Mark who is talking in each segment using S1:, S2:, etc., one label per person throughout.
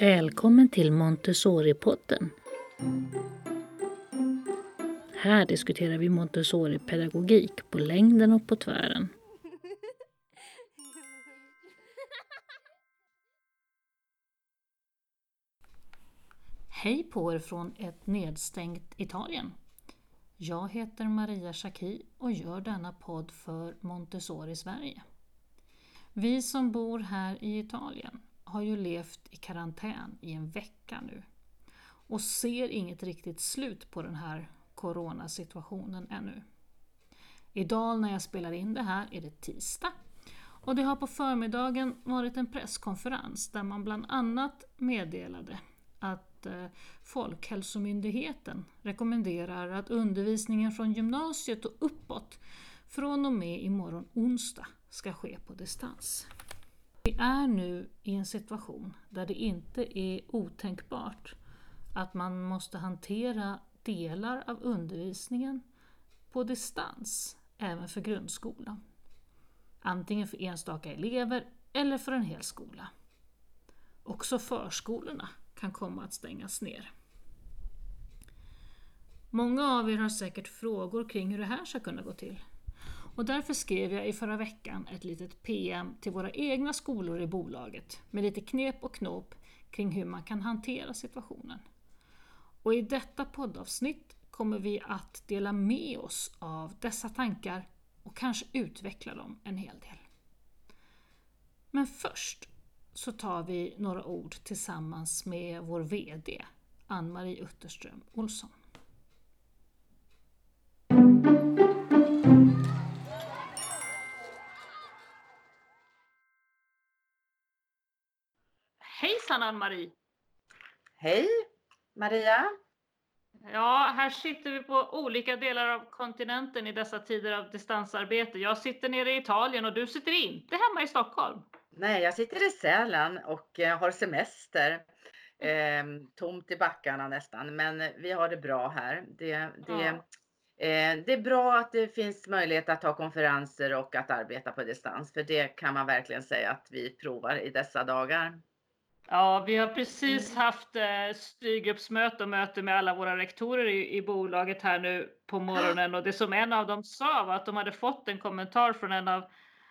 S1: Välkommen till Montessori-podden. Här diskuterar vi Montessori-pedagogik på längden och på tvären. Hej på er från ett nedstängt Italien. Jag heter Maria Schacki och gör denna podd för Montessori Sverige. Vi som bor här i Italien har ju levt i karantän i en vecka nu och ser inget riktigt slut på den här coronasituationen ännu. Idag när jag spelar in det här är det tisdag och det har på förmiddagen varit en presskonferens där man bland annat meddelade att eh, Folkhälsomyndigheten rekommenderar att undervisningen från gymnasiet och uppåt från och med imorgon onsdag ska ske på distans. Vi är nu i en situation där det inte är otänkbart att man måste hantera delar av undervisningen på distans även för grundskolan. Antingen för enstaka elever eller för en hel skola. Också förskolorna kan komma att stängas ner. Många av er har säkert frågor kring hur det här ska kunna gå till. Och därför skrev jag i förra veckan ett litet PM till våra egna skolor i bolaget med lite knep och knåp kring hur man kan hantera situationen. Och i detta poddavsnitt kommer vi att dela med oss av dessa tankar och kanske utveckla dem en hel del. Men först så tar vi några ord tillsammans med vår VD Ann-Marie Utterström Olsson. Hejsan Ann-Marie!
S2: Hej Maria!
S1: Ja, här sitter vi på olika delar av kontinenten i dessa tider av distansarbete. Jag sitter nere i Italien och du sitter inte hemma i Stockholm.
S2: Nej, jag sitter i Sälen och eh, har semester. Eh, tomt i backarna nästan, men vi har det bra här. Det, det,
S1: Ja.
S2: eh, det är bra att det finns möjlighet att ha konferenser och att arbeta på distans, för det kan man verkligen säga att vi provar i dessa dagar.
S1: Ja, vi har precis haft eh, styrgruppsmöte och möte med alla våra rektorer i, i bolaget här nu på morgonen och det som en av dem sa var att de hade fått en kommentar från en av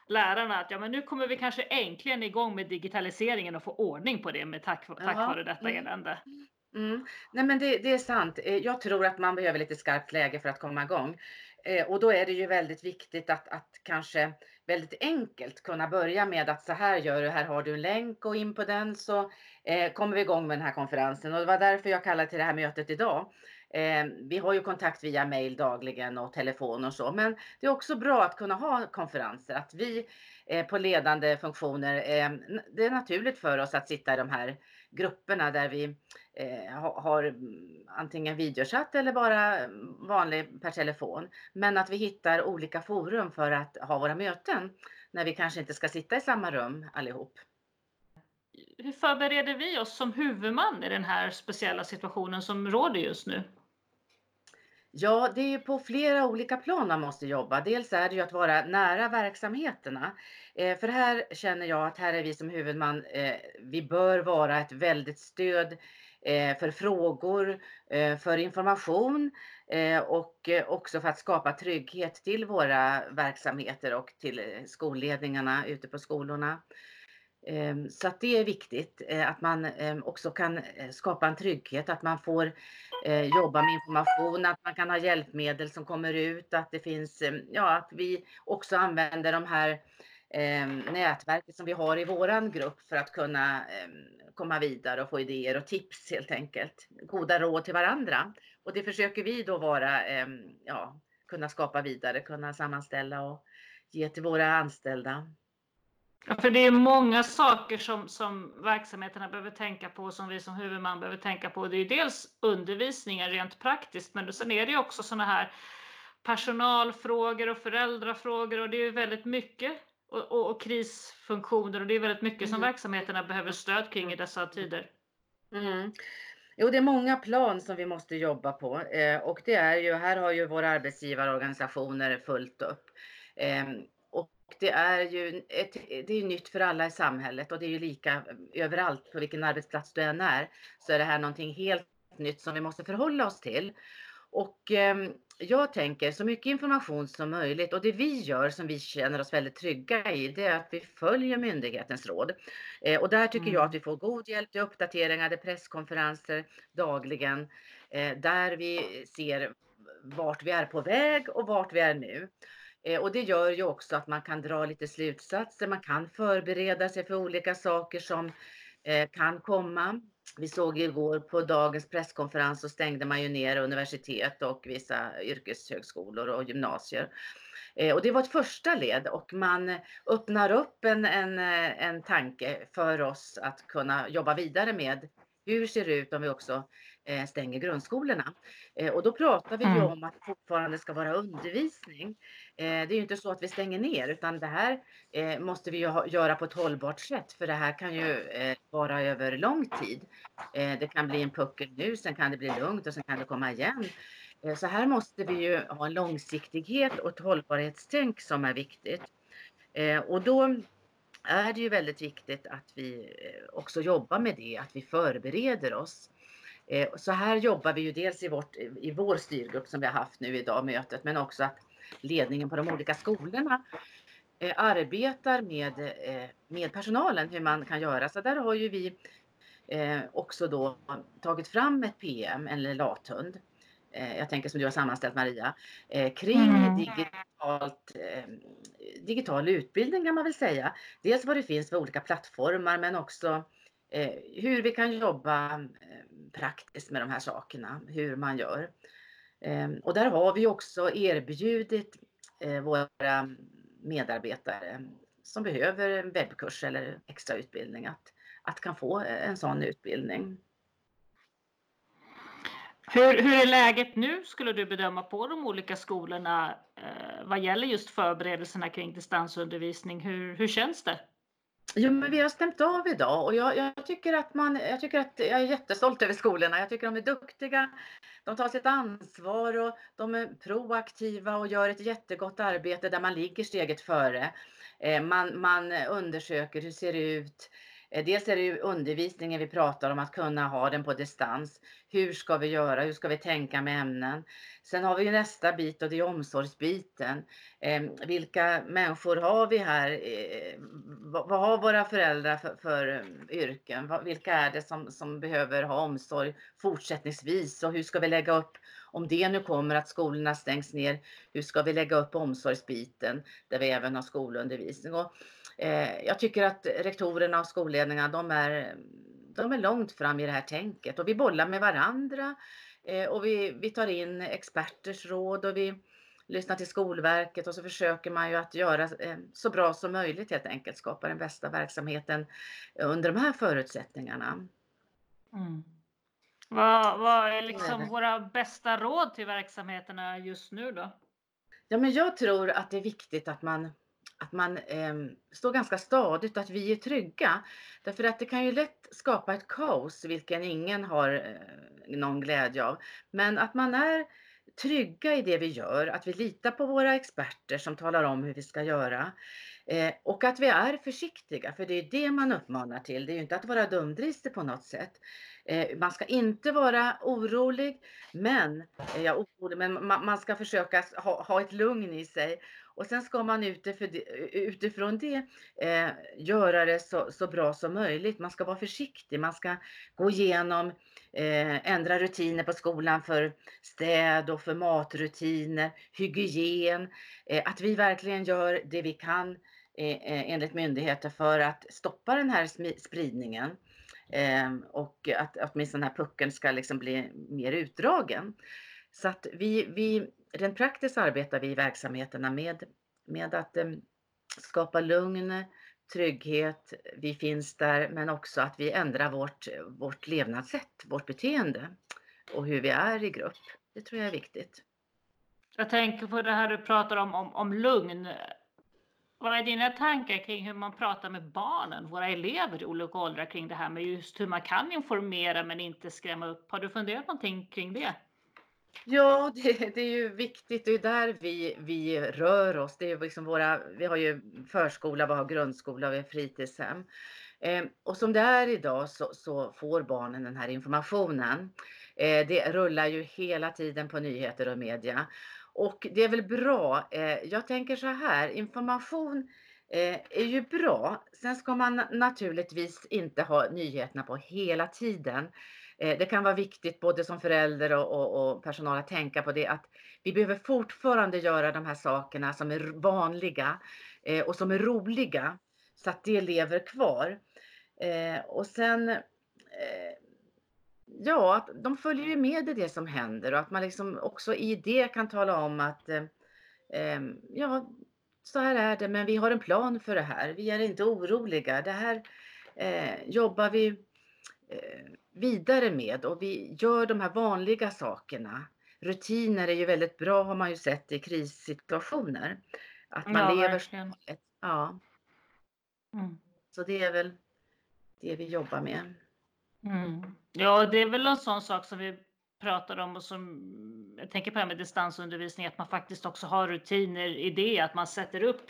S1: lärarna att ja, men nu kommer vi kanske äntligen igång med digitaliseringen och få ordning på det med tack, tack
S2: Jaha,
S1: vare detta
S2: mm.
S1: elände.
S2: Mm. Nej, men det, det är sant. Eh, Jag tror att man behöver lite skarpt läge för att komma igång. Eh, och då är det ju väldigt viktigt att, att kanske väldigt enkelt kunna börja med att så här gör du, här har du en länk och in på den så eh, kommer vi igång med den här konferensen. Och det var därför jag kallade till det här mötet idag. Eh, vi har ju kontakt via mail dagligen och telefon och så, men det är också bra att kunna ha konferenser, att vi eh, på ledande funktioner, eh, det är naturligt för oss att sitta i de här grupperna där vi eh, har mm, antingen videochatt eller bara mm, vanlig per telefon. Men att vi hittar olika forum för att ha våra möten när vi kanske inte ska sitta i samma rum allihop.
S1: Hur förbereder vi oss som huvudman i den här speciella situationen som råder just nu?
S2: Ja, det är ju på flera olika plan man måste jobba. Dels är det ju att vara nära verksamheterna. Eh, för här känner jag att här är vi som huvudman, eh, vi bör vara ett väldigt stöd eh, för frågor, eh, för information eh, och eh, också för att skapa trygghet till våra verksamheter och till skolledningarna ute på skolorna. Ehm, så att det är viktigt eh, att man ehm, också kan eh, skapa en trygghet, att man får eh, jobba med information, att man kan ha hjälpmedel som kommer ut, att det finns, ehm, ja, att vi också använder de här nätverket som vi har i våran grupp för att kunna komma vidare och få idéer och tips helt enkelt. Goda råd till varandra. Och det försöker vi då vara, ja, kunna skapa vidare, kunna sammanställa och ge till våra anställda.
S1: Ja, för det är många saker som, som verksamheterna behöver tänka på, som vi som huvudman behöver tänka på. Det är dels undervisningen rent praktiskt, men sen är det också sådana här personalfrågor och föräldrafrågor och det är väldigt mycket och, och, och krisfunktioner och det är väldigt mycket som
S2: Mm.
S1: verksamheterna behöver stöd kring i dessa tider.
S2: Mm. Jo, det är många plan som vi måste jobba på eh, och det är ju, här har ju våra arbetsgivarorganisationer fullt upp. Eh, det är ju ett, det är nytt för alla i samhället och det är ju lika överallt på vilken arbetsplats du än är. Så är det här någonting helt nytt som vi måste förhålla oss till. Och eh, jag tänker så mycket information som möjligt och det vi gör som vi känner oss väldigt trygga i det är att vi följer myndighetens råd. Eh, och där tycker mm. jag att vi får god hjälp till uppdateringar, presskonferenser dagligen eh, där vi ser vart vi är på väg och vart vi är nu. Eh, och det gör ju också att man kan dra lite slutsatser, man kan förbereda sig för olika saker som eh, kan komma. Vi såg igår på dagens presskonferens så stängde man ju ner universitet och vissa yrkeshögskolor och gymnasier. Eh, och det var ett första led och man öppnar upp en, en, eh, en tanke för oss att kunna jobba vidare med hur ser det ut om vi också eh, stänger grundskolorna? Eh, och då pratar vi ju mm. om att det fortfarande ska vara undervisning. Eh, det är ju inte så att vi stänger ner utan det här måste vi göra på ett hållbart sätt för det här kan ju vara över lång tid. Det kan bli en puckel nu, sen kan det bli lugnt och sen kan det komma igen. Så här måste vi ju ha en långsiktighet och ett hållbarhetstänk som är viktigt. Och då är det ju väldigt viktigt att vi eh, också jobbar med det, att vi förbereder oss. Eh, så här jobbar vi ju dels i, vårt, i vår styrgrupp som vi har haft nu idag, mötet, men också att ledningen på de olika skolorna eh, arbetar med, med personalen, hur man kan göra. Så där har ju vi också då tagit fram ett PM, en lathund, Eh, jag tänker som du har sammanställt Maria, eh, kring mm. digitalt, eh, digital utbildning kan man väl säga. Dels vad det finns för olika plattformar men också eh, hur vi kan jobba eh, praktiskt med de här sakerna, hur man gör. Ehm, och där har vi också erbjudit eh, våra medarbetare som behöver en webbkurs eller extra utbildning att, att kan få en sån utbildning.
S1: Hur, hur är läget nu skulle du bedöma på de olika skolorna Eh, vad gäller just förberedelserna kring distansundervisning? Hur, hur känns det?
S2: Jo, men vi har stämt av idag och jag, jag, tycker att man, jag tycker att jag är jättestolt över skolorna. Jag tycker de är duktiga. De tar sitt ansvar och de är proaktiva och gör ett jättegott arbete där man ligger steget före. Eh, man, man undersöker hur det ser ut. Eh, dels är det ju undervisningen vi pratar om, att kunna ha den på distans. Hur ska vi göra? Hur ska vi tänka med ämnen? Sen har vi ju nästa bit och det är omsorgsbiten. Eh, vilka människor har vi här? Eh, vad, har våra föräldrar för, för eh, yrken? Vilka är det som, som behöver ha omsorg fortsättningsvis? Och hur ska vi lägga upp, om det nu kommer att skolorna stängs ner, hur ska vi lägga upp omsorgsbiten där vi även har skolundervisning? Och, eh, jag tycker att rektorerna och skolledningarna, de är, de är långt fram i det här tänket och vi bollar med varandra eh, och vi, vi tar in experters råd och vi lyssnar till Skolverket och så försöker man ju att göra eh, så bra som möjligt helt enkelt, skapa den bästa verksamheten under de här förutsättningarna.
S1: Mm. Vad, vad är liksom våra bästa råd till verksamheterna just nu då?
S2: Ja, men jag tror att det är viktigt att man att man eh, står ganska stadigt och att vi är trygga. Därför att det kan ju lätt skapa ett kaos, vilken ingen har eh, någon glädje av. Men att man är trygga i det vi gör, att vi litar på våra experter som talar om hur vi ska göra. Eh, och att vi är försiktiga, för det är det man uppmanar till. Det är ju inte att vara dumdristig på något sätt. Eh, man ska inte vara orolig, men, eh, ja, orolig, men man, man ska försöka ha, ha, ett lugn i sig. Och sen ska man utifrån det eh, göra det så, så, bra som möjligt. Man ska vara försiktig, man ska gå igenom, eh, ändra rutiner på skolan för städ och för matrutiner, hygien. Eh, att vi verkligen gör det vi kan eh, eh enligt myndigheter för att stoppa den här spridningen. Ehm, och att åtminstone den här pucken ska liksom bli mer utdragen. Så att vi, vi, rent praktiskt arbetar vi i verksamheterna med, med att eh, skapa lugn, trygghet, vi finns där, men också att vi ändrar vårt, vårt levnadssätt, vårt beteende och hur vi är i grupp. Det tror jag är viktigt.
S1: Jag tänker på det här du pratar om, om, om lugn. Vad är dina tankar kring hur man pratar med barnen, våra elever i olika åldrar kring det här med just hur man kan informera men inte skrämma upp? Har du funderat någonting kring det?
S2: Ja, det det är ju viktigt. Det är där vi vi rör oss. Det är liksom våra vi har ju förskola, vi har grundskola, vi har fritidshem. Eh, och som det är idag så så får barnen den här informationen. Eh, det rullar ju hela tiden på nyheter och media. Och det är väl bra. Eh, jag tänker så här, information, eh, är ju bra. Sen ska man naturligtvis inte ha nyheterna på hela tiden. Eh, det kan vara viktigt både som förälder och och och personal att tänka på det att vi behöver fortfarande göra de här sakerna som är vanliga, eh, och som är roliga, så att det lever kvar. Eh, och sen, ja, att de följer ju med i det som händer och att man liksom också i det kan tala om att, eh, ehm, ja, så här är det, men vi har en plan för det här. Vi är inte oroliga. Det här, eh, jobbar vi, eh, vidare med och vi gör de här vanliga sakerna. Rutiner är ju väldigt bra har man ju sett i krissituationer. Att man
S1: Ja,
S2: lever
S1: verkligen.
S2: Ja,
S1: Mm.
S2: så det är väl det vi jobbar med.
S1: Mm. Ja, det är väl en sån sak som vi pratar om och som jag tänker på det här med distansundervisning, att man faktiskt också har rutiner i det, att man sätter upp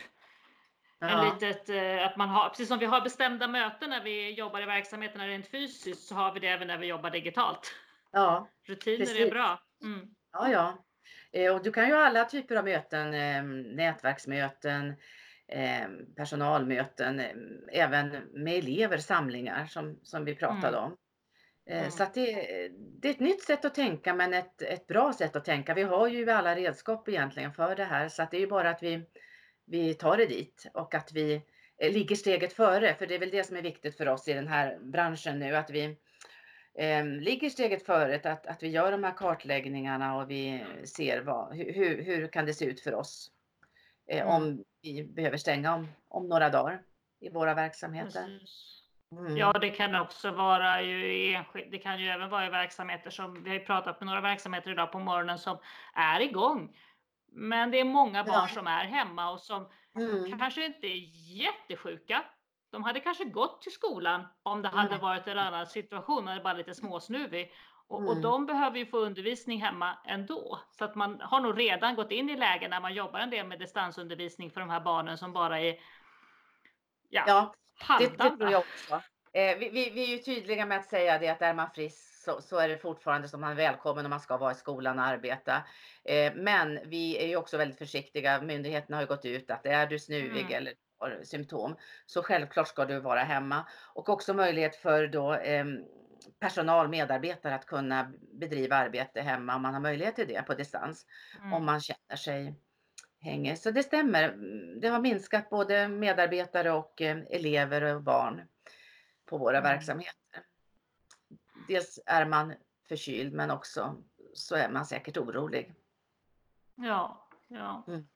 S1: en
S2: Ja,
S1: litet, eh, att man har, precis som vi har bestämda möten när vi jobbar i verksamheterna rent fysiskt, så har vi det även när vi jobbar digitalt.
S2: ja,
S1: Rutiner är
S2: precis.
S1: bra. Mm.
S2: Ja, ja. Eh, och du kan ju alla typer av möten, eh, nätverksmöten, personalmöten, även med elever, samlingar som, som vi pratade
S1: Mm.
S2: om.
S1: Mm.
S2: så det, det är ett nytt sätt att tänka men ett, ett bra sätt att tänka. Vi har ju alla redskap egentligen för det här så att det är ju bara att vi, vi tar det dit och att vi eh, ligger steget före. För det är väl det som är viktigt för oss i den här branschen nu att vi eh, ligger steget före, att, att vi gör de här kartläggningarna och vi ser vad, hur, hur, kan det se ut för oss eh,
S1: Mm.
S2: om vi behöver stänga om, om några dagar i våra verksamheter. Mm.
S1: Ja, det kan också vara ju i enskild, det kan ju även vara i verksamheter som, vi har ju pratat med några verksamheter idag på morgonen som är igång. Men det är många barn
S2: Ja.
S1: som är hemma och som
S2: Mm.
S1: kanske inte är jättesjuka. De hade kanske gått till skolan om det hade
S2: Mm.
S1: varit en annan situation, man är bara lite småsnuvig. Och, och
S2: Mm.
S1: de behöver ju få undervisning hemma ändå. Så att man har nog redan gått in i lägen när man jobbar en del med distansundervisning för de här barnen som bara är ja,
S2: Ja, det, det tror jag också. Eh, vi, vi, vi är ju tydliga med att säga det att är man frisk så, så är det fortfarande som man är välkommen och man ska vara i skolan och arbeta. Eh, men vi är ju också väldigt försiktiga. Myndigheterna har ju gått ut att är du snuvig
S1: Mm.
S2: eller har symptom så självklart ska du vara hemma. Och också möjlighet för då eh, personal, medarbetare att kunna bedriva arbete hemma om man har möjlighet till det på distans. Om
S1: Mm.
S2: man känner sig hänger. Så det stämmer. Mm, Det har minskat både medarbetare och eh, elever och barn på våra
S1: Mm.
S2: verksamheter. Dels är man förkyld men också så är man säkert orolig.
S1: Ja, ja.
S2: Mm.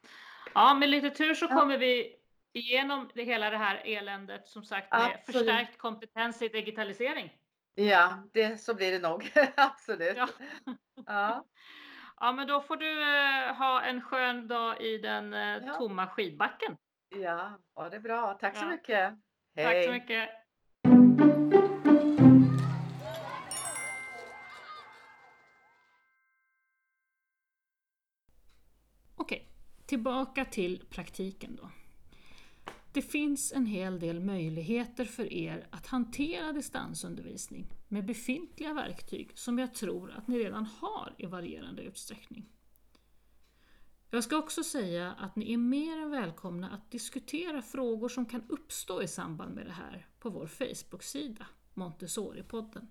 S1: Ja, med lite tur så
S2: Ja.
S1: kommer vi igenom det hela det här eländet som sagt med
S2: Absolut.
S1: förstärkt kompetens i digitalisering.
S2: Ja, det, så blir det nog. Absolut.
S1: Ja.
S2: Ja.
S1: Ja, men då får du eh, ha en skön dag i den eh,
S2: Ja.
S1: tomma skidbacken.
S2: ja, ha det bra. Tack så mycket.
S1: Tack så
S2: Hej.
S1: mycket. Tillbaka till praktiken då. Det finns en hel del möjligheter för er att hantera distansundervisning med befintliga verktyg som jag tror att ni redan har i varierande utsträckning. Jag ska också säga att ni är mer än välkomna att diskutera frågor som kan uppstå i samband med det här på vår Facebook-sida Montessori-podden.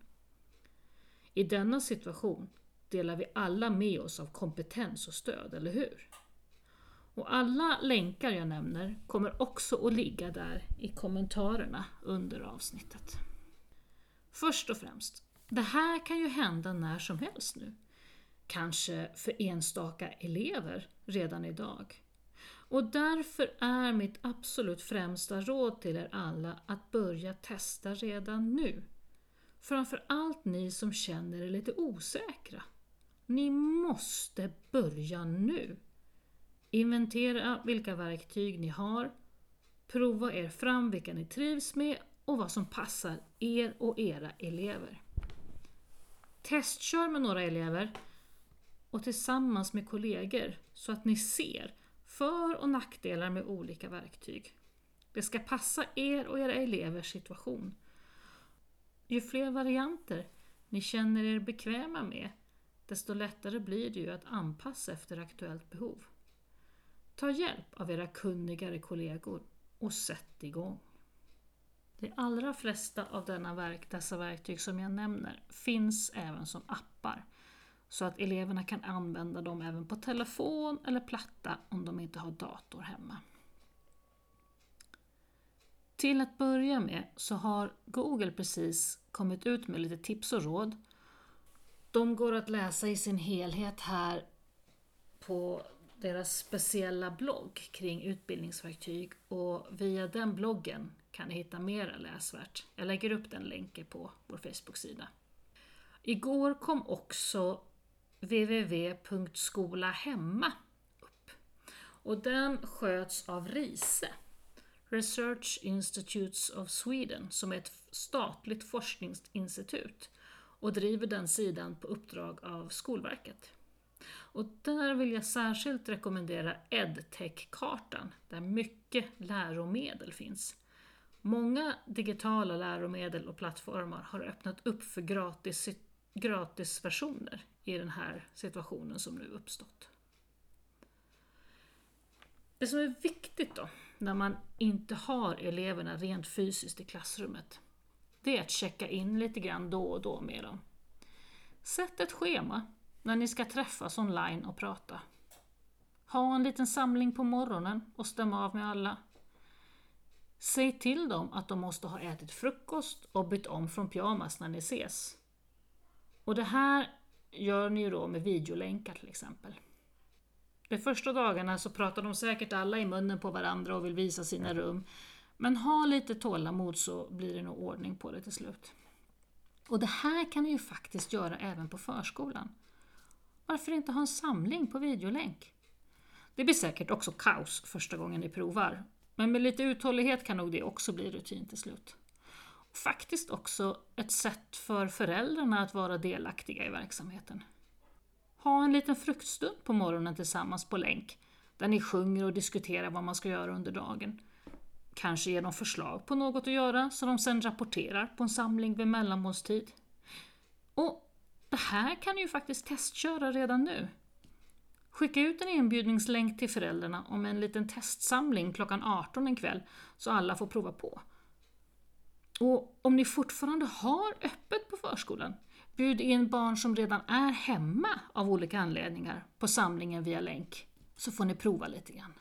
S1: I denna situation delar vi alla med oss av kompetens och stöd, eller hur? Och alla länkar jag nämner kommer också att ligga där i kommentarerna under avsnittet. Först och främst, det här kan ju hända när som helst nu. Kanske för enstaka elever redan idag. Och därför är mitt absolut främsta råd till er alla att börja testa redan nu. Framför allt ni som känner er lite osäkra. Ni måste börja nu. Inventera vilka verktyg ni har, prova er fram vilka ni trivs med och vad som passar er och era elever. Testkör med några elever och tillsammans med kollegor så att ni ser för och nackdelar med olika verktyg. Det ska passa er och era elevers situation. Ju fler varianter ni känner er bekväma med, desto lättare blir det ju att anpassa efter aktuellt behov. Ta hjälp av era kunnigare kollegor och sätt igång. De allra flesta av denna verk, dessa verktyg som jag nämner finns även som appar så att eleverna kan använda dem även på telefon eller platta om de inte har dator hemma. Till att börja med så har Google precis kommit ut med lite tips och råd. De går att läsa i sin helhet här på deras speciella blogg kring utbildningsverktyg och via den bloggen kan ni hitta mera läsvärt. Jag lägger upp den länken på vår Facebook-sida. Igår kom också www.skolahemma upp och den sköts av RISE, Research Institutes of Sweden, som är ett statligt forskningsinstitut och driver den sidan på uppdrag av Skolverket. Och där vill jag särskilt rekommendera EdTech-kartan, där mycket läromedel finns. Många digitala läromedel och plattformar har öppnat upp för gratis, gratisversioner i den här situationen som nu uppstått. Det som är viktigt då, när man inte har eleverna rent fysiskt i klassrummet, det är att checka in lite grann då och då med dem. Sätt ett schema när ni ska träffas online och prata. Ha en liten samling på morgonen och stäm av med alla. Säg till dem att de måste ha ätit frukost och bytt om från pyjamas när ni ses. Och det här gör ni ju då med videolänkar till exempel. De första dagarna så pratar de säkert alla i munnen på varandra och vill visa sina rum. Men ha lite tålamod så blir det nog ordning på det till slut. Och det här kan ni ju faktiskt göra även på förskolan. Varför inte ha en samling på videolänk? Det blir säkert också kaos första gången ni provar, men med lite uthållighet kan nog det också bli rutin till slut. Och faktiskt också ett sätt för föräldrarna att vara delaktiga i verksamheten. Ha en liten fruktstund på morgonen tillsammans på länk, där ni sjunger och diskuterar vad man ska göra under dagen. Kanske ge dem förslag på något att göra som de sedan rapporterar på en samling vid mellanmålstid. Och det här kan ni ju faktiskt testköra redan nu. Skicka ut en inbjudningslänk till föräldrarna om en liten testsamling klockan 18 en kväll så alla får prova på. Och om ni fortfarande har öppet på förskolan, bjud in barn som redan är hemma av olika anledningar på samlingen via länk, så får ni prova lite grann.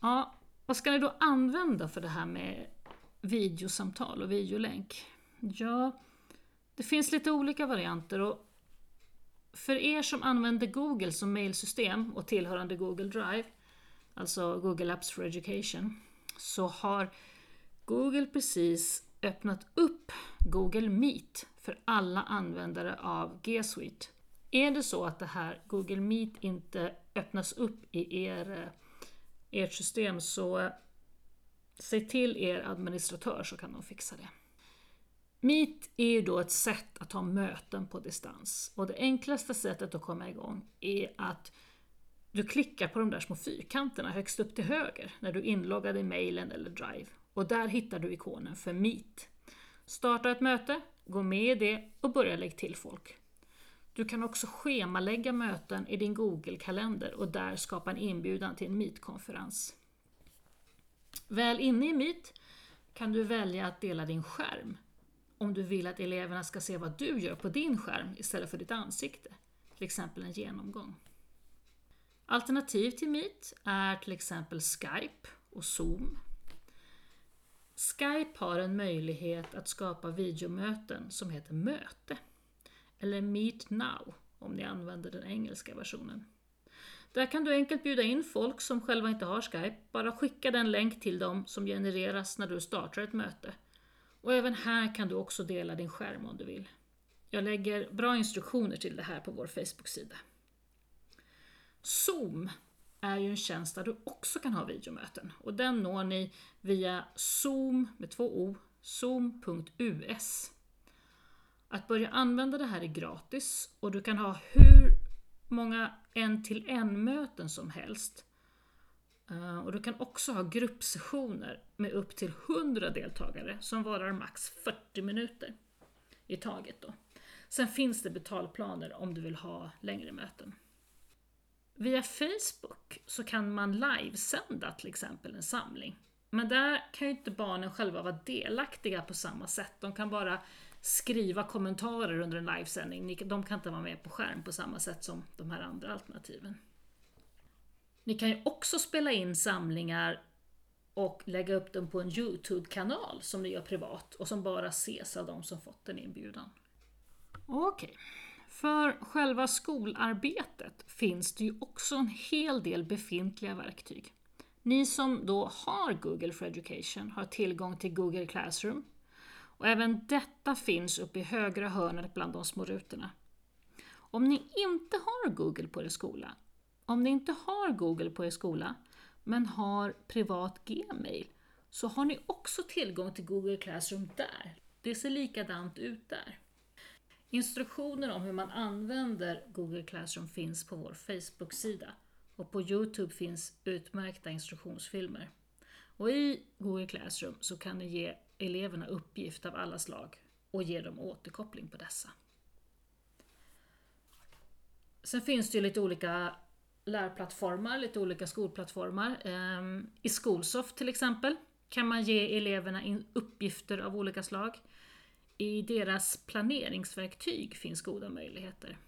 S1: Ja, vad ska ni då använda för det här med videosamtal och videolänk? Ja, det finns lite olika varianter och för er som använder Google som mailsystem och tillhörande Google Drive, alltså Google Apps for Education, så har Google precis öppnat upp Google Meet för alla användare av G Suite. Är det så att det här Google Meet inte öppnas upp i er, eh, ert system så eh, säg till er administratör så kan de fixa det. Meet är ju då ett sätt att ha möten på distans och det enklaste sättet att komma igång är att du klickar på de där små fyrkanterna högst upp till höger när du är inloggad i mailen eller Drive och där hittar du ikonen för Meet. Starta ett möte, gå med i det och börja lägga till folk. Du kan också schemalägga möten i din Google-kalender och där skapa en inbjudan till en Meet-konferens. Väl inne i Meet kan du välja att dela din skärm om du vill att eleverna ska se vad du gör på din skärm istället för ditt ansikte, till exempel en genomgång. Alternativ till Meet är till exempel Skype och Zoom. Skype har en möjlighet att skapa videomöten som heter Möte, eller Meet Now om ni använder den engelska versionen. Där kan du enkelt bjuda in folk som själva inte har Skype, bara skicka den länk till dem som genereras när du startar ett möte och även här kan du också dela din skärm om du vill. Jag lägger bra instruktioner till det här på vår Facebook-sida. Zoom är ju en tjänst där du också kan ha videomöten och den når ni via zoom med två o, zoom.us. Att börja använda det här är gratis och du kan ha hur många en-till-en-möten som helst. Eh, och du kan också ha gruppsessioner med upp till 100 deltagare som varar max 40 minuter i taget. Då. Sen finns det betalplaner om du vill ha längre möten. Via Facebook så kan man livesända till exempel en samling. Men där kan ju inte barnen själva vara delaktiga på samma sätt. De kan bara skriva kommentarer under en livesändning. De kan inte vara med på skärm på samma sätt som de här andra alternativen. Ni kan ju också spela in samlingar och lägga upp dem på en Youtube-kanal som ni gör privat och som bara ses av de som fått en inbjudan. Okej. För själva skolarbetet finns det ju också en hel del befintliga verktyg. Ni som då har Google for Education har tillgång till Google Classroom och även detta finns uppe i högra hörnet bland de små rutorna. Om ni inte har Google på er skola, om ni inte har Google på er skola men har privat Gmail så har ni också tillgång till Google Classroom där. Det ser likadant ut där. Instruktioner om hur man använder Google Classroom finns på vår Facebook-sida och på Youtube finns utmärkta instruktionsfilmer. Och I Google Classroom så kan ni ge eleverna uppgift av alla slag och ge dem återkoppling på dessa. Sen finns det ju lite olika lärplattformar, lite olika skolplattformar. Ehm, I Skolsoft till exempel kan man ge eleverna uppgifter av olika slag. I deras planeringsverktyg finns goda möjligheter.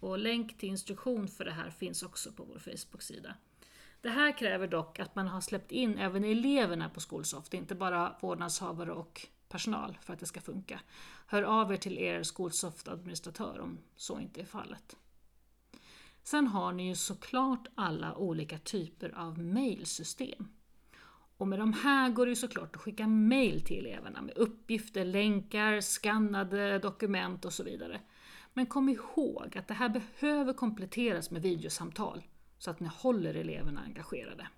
S1: Och länk till instruktion för det här finns också på vår Facebook-sida. Det här kräver dock att man har släppt in även eleverna på Skolsoft, inte bara vårdnadshavare och personal för att det ska funka. Hör av er till er Skolsoft-administratör om så inte är fallet. Sen har ni ju såklart alla olika typer av mailsystem. Och med de här går det ju såklart att skicka mail till eleverna med uppgifter, länkar, skannade dokument och så vidare. Men kom ihåg att det här behöver kompletteras med videosamtal så att ni håller eleverna engagerade.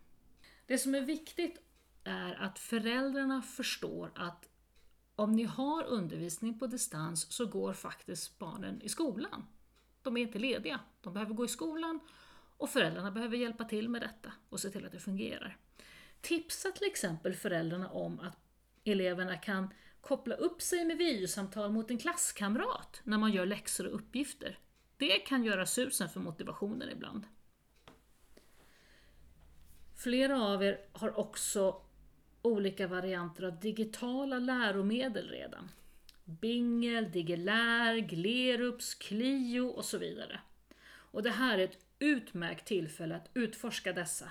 S1: Det som är viktigt är att föräldrarna förstår att om ni har undervisning på distans så går faktiskt barnen i skolan. De är inte lediga, de behöver gå i skolan och föräldrarna behöver hjälpa till med detta och se till att det fungerar. Tipsa till exempel föräldrarna om att eleverna kan koppla upp sig med videosamtal mot en klasskamrat när man gör läxor och uppgifter. Det kan göra susen för motivationen ibland. Flera av er har också olika varianter av digitala läromedel redan. Bingel, Digelär, Glerups, Clio och så vidare. Och det här är ett utmärkt tillfälle att utforska dessa.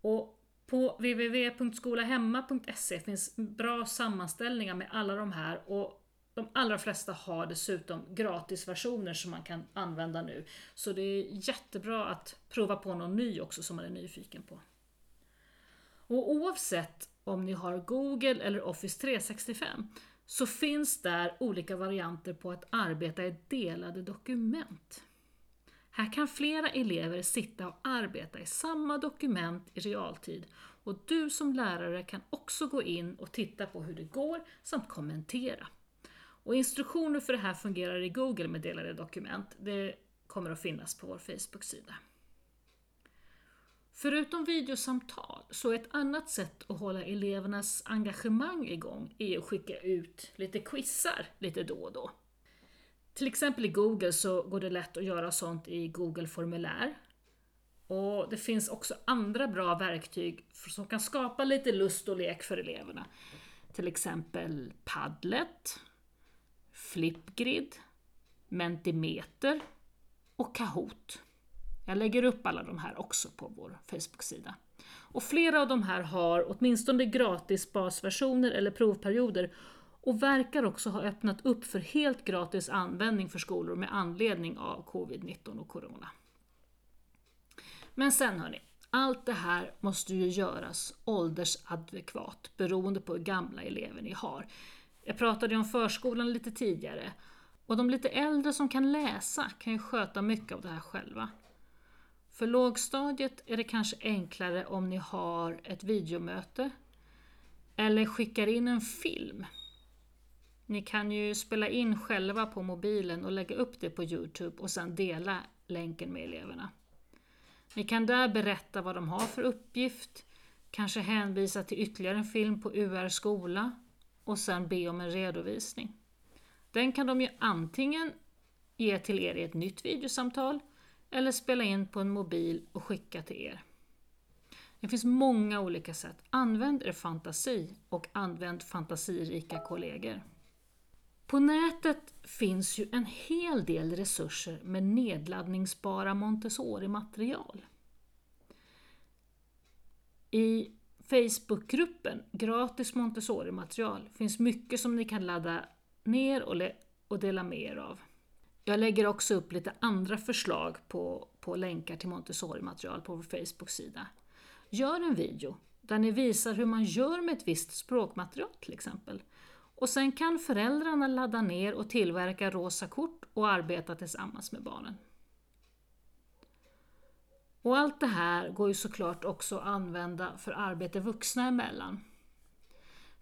S1: Och på www.skolahemma.se finns bra sammanställningar med alla de här och de allra flesta har dessutom gratisversioner som man kan använda nu. Så det är jättebra att prova på någon ny också som man är nyfiken på. Och oavsett om ni har Google eller Office 365 så finns där olika varianter på att arbeta i delade dokument. Här kan flera elever sitta och arbeta i samma dokument i realtid och du som lärare kan också gå in och titta på hur det går samt kommentera. Och instruktioner för det här fungerar i Google med delade dokument. Det kommer att finnas på vår Facebook-sida. Förutom videosamtal så är ett annat sätt att hålla elevernas engagemang igång är att skicka ut lite quizar lite då och då. Till exempel i Google så går det lätt att göra sånt i Google formulär. Och det finns också andra bra verktyg som kan skapa lite lust och lek för eleverna. Till exempel Padlet, Flipgrid, Mentimeter och Kahoot. Jag lägger upp alla de här också på vår Facebook-sida. Och flera av de här har åtminstone gratis basversioner eller provperioder och verkar också ha öppnat upp för helt gratis användning för skolor med anledning av covid-19 och corona. Men sen hörni, allt det här måste ju göras åldersadekvat beroende på hur gamla elever ni har. Jag pratade ju om förskolan lite tidigare och de lite äldre som kan läsa kan ju sköta mycket av det här själva. För lågstadiet är det kanske enklare om ni har ett videomöte eller skickar in en film. Ni kan ju spela in själva på mobilen och lägga upp det på Youtube och sedan dela länken med eleverna. Ni kan där berätta vad de har för uppgift, kanske hänvisa till ytterligare en film på UR skola och sen be om en redovisning. Den kan de ju antingen ge till er i ett nytt videosamtal eller spela in på en mobil och skicka till er. Det finns många olika sätt. Använd er fantasi och använd fantasirika kollegor. På nätet finns ju en hel del resurser med nedladdningsbara Montessori-material. I Facebookgruppen Gratis Montessori-material finns mycket som ni kan ladda ner och, dela med er av. Jag lägger också upp lite andra förslag på, på länkar till Montessori-material på vår Facebook-sida. Gör en video där ni visar hur man gör med ett visst språkmaterial till exempel. Och sen kan föräldrarna ladda ner och tillverka rosa kort och arbeta tillsammans med barnen. Och allt det här går ju såklart också att använda för arbete vuxna emellan.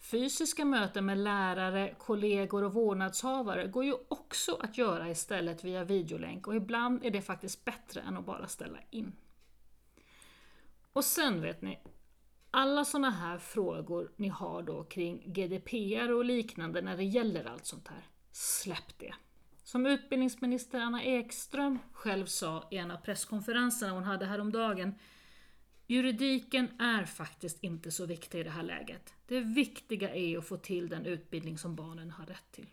S1: Fysiska möten med lärare, kollegor och vårdnadshavare går ju också att göra istället via videolänk och ibland är det faktiskt bättre än att bara ställa in. Och sen vet ni, alla sådana här frågor ni har då kring GDPR och liknande när det gäller allt sånt här, släpp det. Som utbildningsminister Anna Ekström själv sa i en av presskonferenserna hon hade häromdagen, juridiken är faktiskt inte så viktig i det här läget. Det viktiga är att få till den utbildning som barnen har rätt till.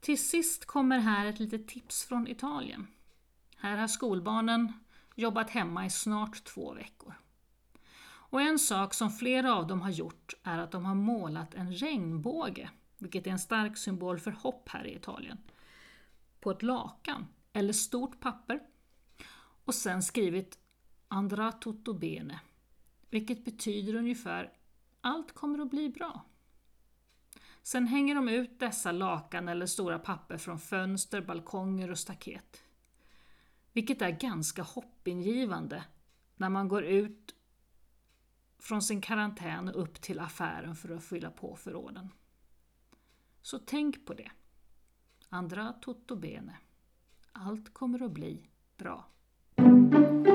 S1: Till sist kommer här ett litet tips från Italien. Här har skolbarnen jobbat hemma i snart två veckor. Och en sak som flera av dem har gjort är att de har målat en regnbåge, vilket är en stark symbol för hopp här i Italien, på ett lakan eller stort papper och sen skrivit Andra tutto bene, vilket betyder ungefär allt kommer att bli bra. Sen hänger de ut dessa lakan eller stora papper från fönster, balkonger och staket. Vilket är ganska hoppingivande när man går ut från sin karantän och upp till affären för att fylla på förråden. Så tänk på det. Andra tutto bene. Allt kommer att bli bra. Thank you.